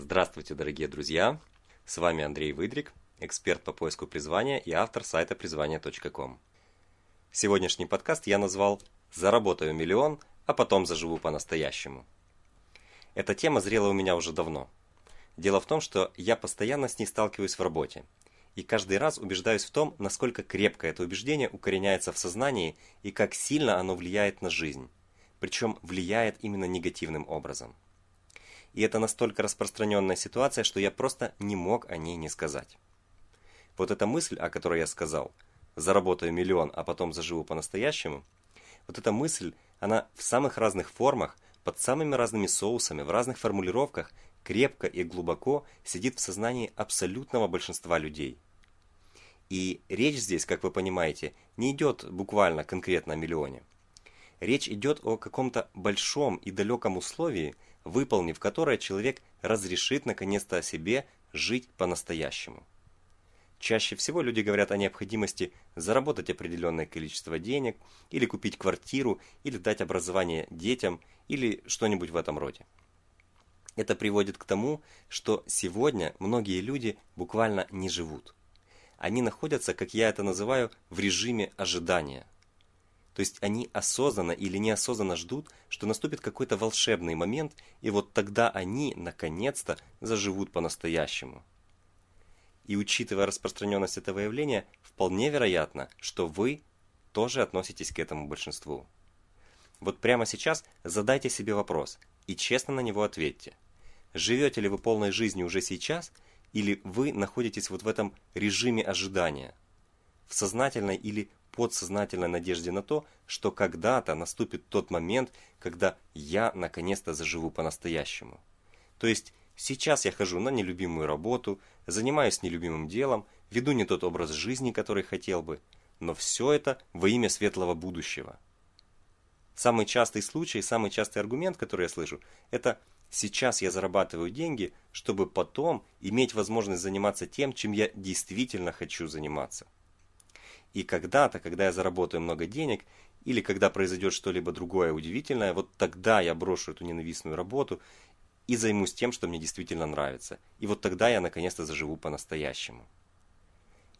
Здравствуйте, дорогие друзья! С вами Андрей Выдрик, эксперт по поиску призвания и автор сайта призвания.ком. Сегодняшний подкаст я назвал «Заработаю миллион, а потом заживу по-настоящему». Эта тема зрела у меня уже давно. Дело в том, что я постоянно с ней сталкиваюсь в работе, и каждый раз убеждаюсь в том, насколько крепко это убеждение укореняется в сознании и как сильно оно влияет на жизнь, причем влияет именно негативным образом – и это настолько распространенная ситуация, что я просто не мог о ней не сказать. Вот эта мысль, о которой я сказал, заработаю миллион, а потом заживу по-настоящему, вот эта мысль, она в самых разных формах, под самыми разными соусами, в разных формулировках, крепко и глубоко сидит в сознании абсолютного большинства людей. И речь здесь, как вы понимаете, не идет буквально конкретно о миллионе. Речь идет о каком-то большом и далеком условии – выполнив которое человек разрешит наконец-то о себе жить по-настоящему. Чаще всего люди говорят о необходимости заработать определенное количество денег, или купить квартиру, или дать образование детям, или что-нибудь в этом роде. Это приводит к тому, что сегодня многие люди буквально не живут. Они находятся, как я это называю, в режиме ожидания – то есть они осознанно или неосознанно ждут, что наступит какой-то волшебный момент, и вот тогда они, наконец-то, заживут по-настоящему. И учитывая распространенность этого явления, вполне вероятно, что вы тоже относитесь к этому большинству. Вот прямо сейчас задайте себе вопрос и честно на него ответьте. Живете ли вы полной жизнью уже сейчас, или вы находитесь вот в этом режиме ожидания? В сознательной или подсознательной надежде на то, что когда-то наступит тот момент, когда я наконец-то заживу по-настоящему. То есть сейчас я хожу на нелюбимую работу, занимаюсь нелюбимым делом, веду не тот образ жизни, который хотел бы, но все это во имя светлого будущего. Самый частый случай, самый частый аргумент, который я слышу, это сейчас я зарабатываю деньги, чтобы потом иметь возможность заниматься тем, чем я действительно хочу заниматься. И когда-то, когда я заработаю много денег, или когда произойдет что-либо другое удивительное, вот тогда я брошу эту ненавистную работу и займусь тем, что мне действительно нравится. И вот тогда я наконец-то заживу по-настоящему.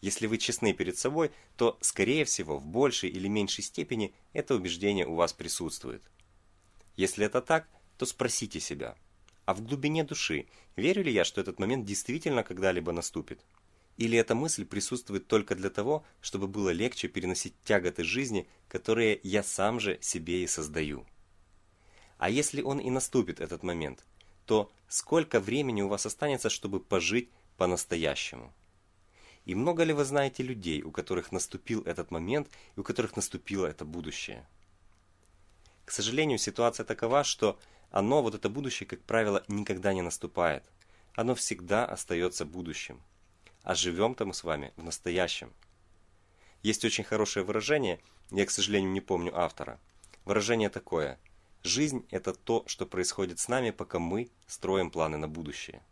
Если вы честны перед собой, то, скорее всего, в большей или меньшей степени это убеждение у вас присутствует. Если это так, то спросите себя, а в глубине души, верю ли я, что этот момент действительно когда-либо наступит? Или эта мысль присутствует только для того, чтобы было легче переносить тяготы жизни, которые я сам же себе и создаю? А если он и наступит, этот момент, то сколько времени у вас останется, чтобы пожить по-настоящему? И много ли вы знаете людей, у которых наступил этот момент и у которых наступило это будущее? К сожалению, ситуация такова, что оно, вот это будущее, как правило, никогда не наступает. Оно всегда остается будущим а живем-то мы с вами в настоящем. Есть очень хорошее выражение, я, к сожалению, не помню автора. Выражение такое. Жизнь – это то, что происходит с нами, пока мы строим планы на будущее.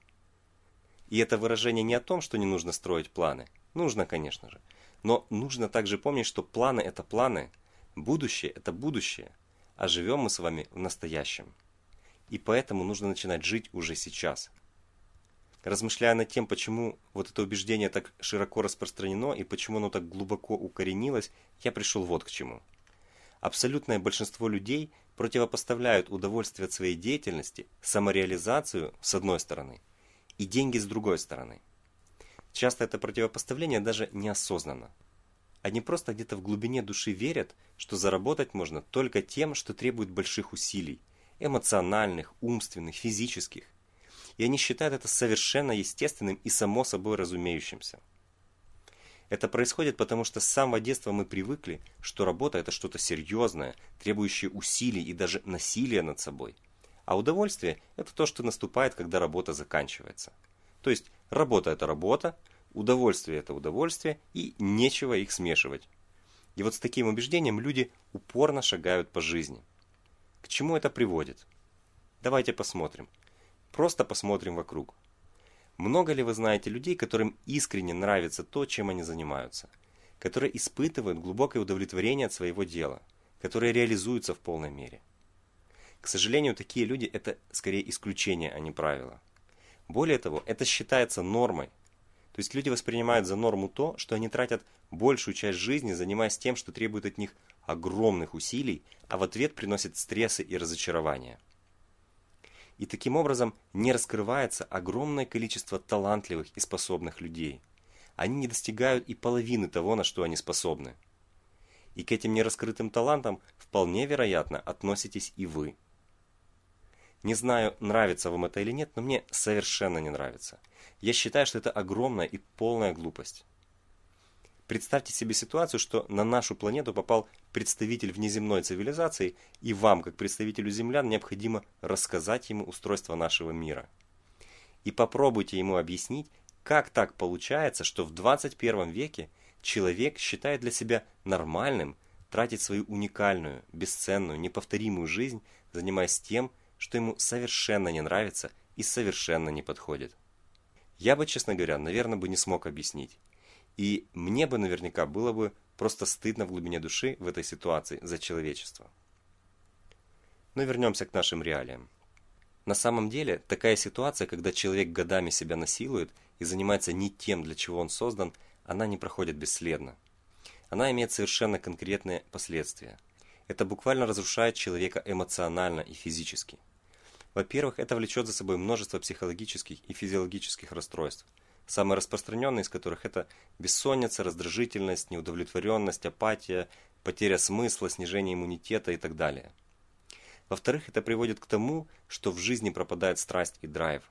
И это выражение не о том, что не нужно строить планы. Нужно, конечно же. Но нужно также помнить, что планы – это планы, будущее – это будущее, а живем мы с вами в настоящем. И поэтому нужно начинать жить уже сейчас – размышляя над тем, почему вот это убеждение так широко распространено и почему оно так глубоко укоренилось, я пришел вот к чему. Абсолютное большинство людей противопоставляют удовольствие от своей деятельности, самореализацию с одной стороны и деньги с другой стороны. Часто это противопоставление даже неосознанно. Они просто где-то в глубине души верят, что заработать можно только тем, что требует больших усилий, эмоциональных, умственных, физических и они считают это совершенно естественным и само собой разумеющимся. Это происходит потому, что с самого детства мы привыкли, что работа – это что-то серьезное, требующее усилий и даже насилия над собой. А удовольствие – это то, что наступает, когда работа заканчивается. То есть, работа – это работа, удовольствие – это удовольствие, и нечего их смешивать. И вот с таким убеждением люди упорно шагают по жизни. К чему это приводит? Давайте посмотрим – Просто посмотрим вокруг. Много ли вы знаете людей, которым искренне нравится то, чем они занимаются? Которые испытывают глубокое удовлетворение от своего дела? Которые реализуются в полной мере? К сожалению, такие люди – это скорее исключение, а не правило. Более того, это считается нормой. То есть люди воспринимают за норму то, что они тратят большую часть жизни, занимаясь тем, что требует от них огромных усилий, а в ответ приносит стрессы и разочарования. И таким образом не раскрывается огромное количество талантливых и способных людей. Они не достигают и половины того, на что они способны. И к этим нераскрытым талантам вполне вероятно относитесь и вы. Не знаю, нравится вам это или нет, но мне совершенно не нравится. Я считаю, что это огромная и полная глупость. Представьте себе ситуацию, что на нашу планету попал представитель внеземной цивилизации, и вам, как представителю землян, необходимо рассказать ему устройство нашего мира. И попробуйте ему объяснить, как так получается, что в 21 веке человек считает для себя нормальным тратить свою уникальную, бесценную, неповторимую жизнь, занимаясь тем, что ему совершенно не нравится и совершенно не подходит. Я бы, честно говоря, наверное, бы не смог объяснить. И мне бы наверняка было бы просто стыдно в глубине души в этой ситуации за человечество. Но вернемся к нашим реалиям. На самом деле, такая ситуация, когда человек годами себя насилует и занимается не тем, для чего он создан, она не проходит бесследно. Она имеет совершенно конкретные последствия. Это буквально разрушает человека эмоционально и физически. Во-первых, это влечет за собой множество психологических и физиологических расстройств – самые распространенные из которых это бессонница, раздражительность, неудовлетворенность, апатия, потеря смысла, снижение иммунитета и так далее. Во-вторых, это приводит к тому, что в жизни пропадает страсть и драйв.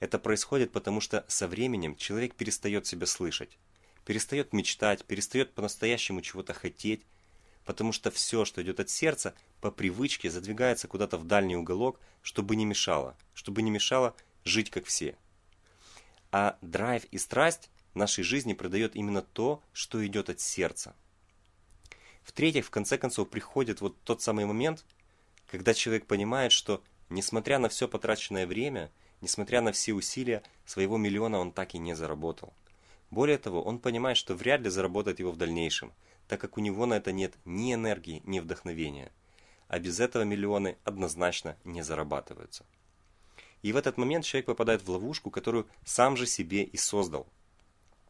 Это происходит потому, что со временем человек перестает себя слышать, перестает мечтать, перестает по-настоящему чего-то хотеть, потому что все, что идет от сердца, по привычке задвигается куда-то в дальний уголок, чтобы не мешало, чтобы не мешало жить как все. А драйв и страсть нашей жизни придает именно то, что идет от сердца. В-третьих, в конце концов, приходит вот тот самый момент, когда человек понимает, что, несмотря на все потраченное время, несмотря на все усилия, своего миллиона он так и не заработал. Более того, он понимает, что вряд ли заработает его в дальнейшем, так как у него на это нет ни энергии, ни вдохновения. А без этого миллионы однозначно не зарабатываются. И в этот момент человек попадает в ловушку, которую сам же себе и создал.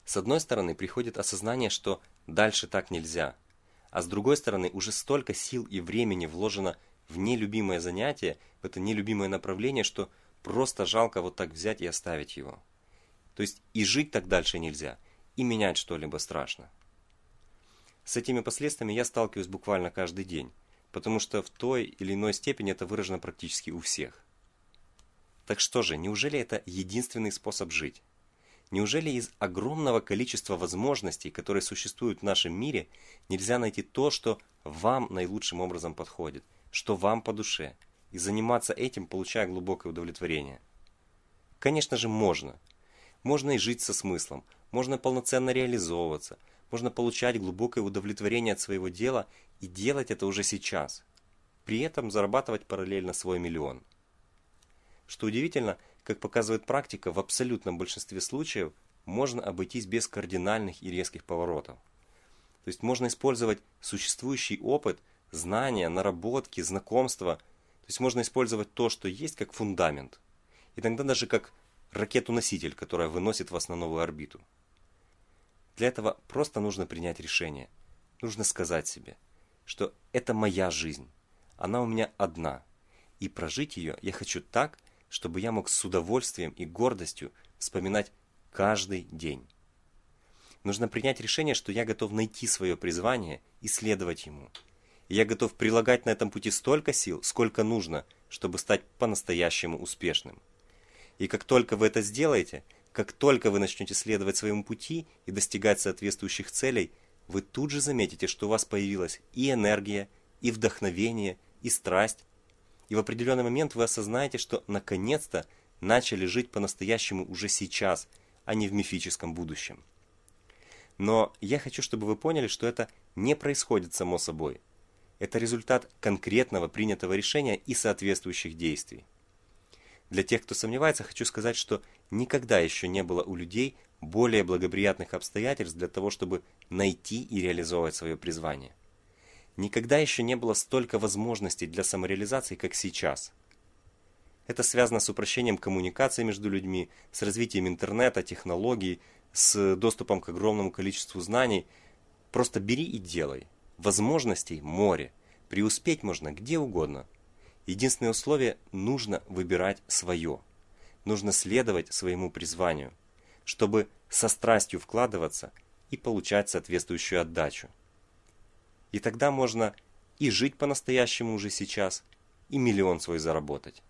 С одной стороны, приходит осознание, что дальше так нельзя. А с другой стороны, уже столько сил и времени вложено в нелюбимое занятие, в это нелюбимое направление, что просто жалко вот так взять и оставить его. То есть и жить так дальше нельзя, и менять что-либо страшно. С этими последствиями я сталкиваюсь буквально каждый день, потому что в той или иной степени это выражено практически у всех. Так что же, неужели это единственный способ жить? Неужели из огромного количества возможностей, которые существуют в нашем мире, нельзя найти то, что вам наилучшим образом подходит, что вам по душе, и заниматься этим, получая глубокое удовлетворение? Конечно же, можно. Можно и жить со смыслом, можно полноценно реализовываться, можно получать глубокое удовлетворение от своего дела и делать это уже сейчас. При этом зарабатывать параллельно свой миллион – что удивительно, как показывает практика, в абсолютном большинстве случаев можно обойтись без кардинальных и резких поворотов. То есть можно использовать существующий опыт, знания, наработки, знакомства. То есть можно использовать то, что есть, как фундамент. Иногда даже как ракету-носитель, которая выносит вас на новую орбиту. Для этого просто нужно принять решение. Нужно сказать себе, что это моя жизнь. Она у меня одна. И прожить ее я хочу так, чтобы я мог с удовольствием и гордостью вспоминать каждый день. Нужно принять решение, что я готов найти свое призвание и следовать ему. И я готов прилагать на этом пути столько сил, сколько нужно, чтобы стать по-настоящему успешным. И как только вы это сделаете, как только вы начнете следовать своему пути и достигать соответствующих целей, вы тут же заметите, что у вас появилась и энергия, и вдохновение, и страсть, и в определенный момент вы осознаете, что наконец-то начали жить по-настоящему уже сейчас, а не в мифическом будущем. Но я хочу, чтобы вы поняли, что это не происходит само собой. Это результат конкретного принятого решения и соответствующих действий. Для тех, кто сомневается, хочу сказать, что никогда еще не было у людей более благоприятных обстоятельств для того, чтобы найти и реализовать свое призвание. Никогда еще не было столько возможностей для самореализации, как сейчас. Это связано с упрощением коммуникации между людьми, с развитием интернета, технологий, с доступом к огромному количеству знаний. Просто бери и делай. Возможностей море. Преуспеть можно где угодно. Единственное условие – нужно выбирать свое. Нужно следовать своему призванию, чтобы со страстью вкладываться и получать соответствующую отдачу. И тогда можно и жить по-настоящему уже сейчас, и миллион свой заработать.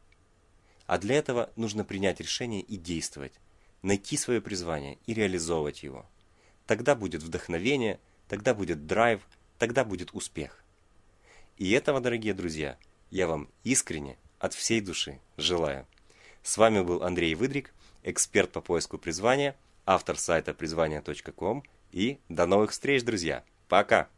А для этого нужно принять решение и действовать, найти свое призвание и реализовывать его. Тогда будет вдохновение, тогда будет драйв, тогда будет успех. И этого, дорогие друзья, я вам искренне, от всей души желаю. С вами был Андрей Выдрик, эксперт по поиску призвания, автор сайта призвания.ком и до новых встреч, друзья. Пока!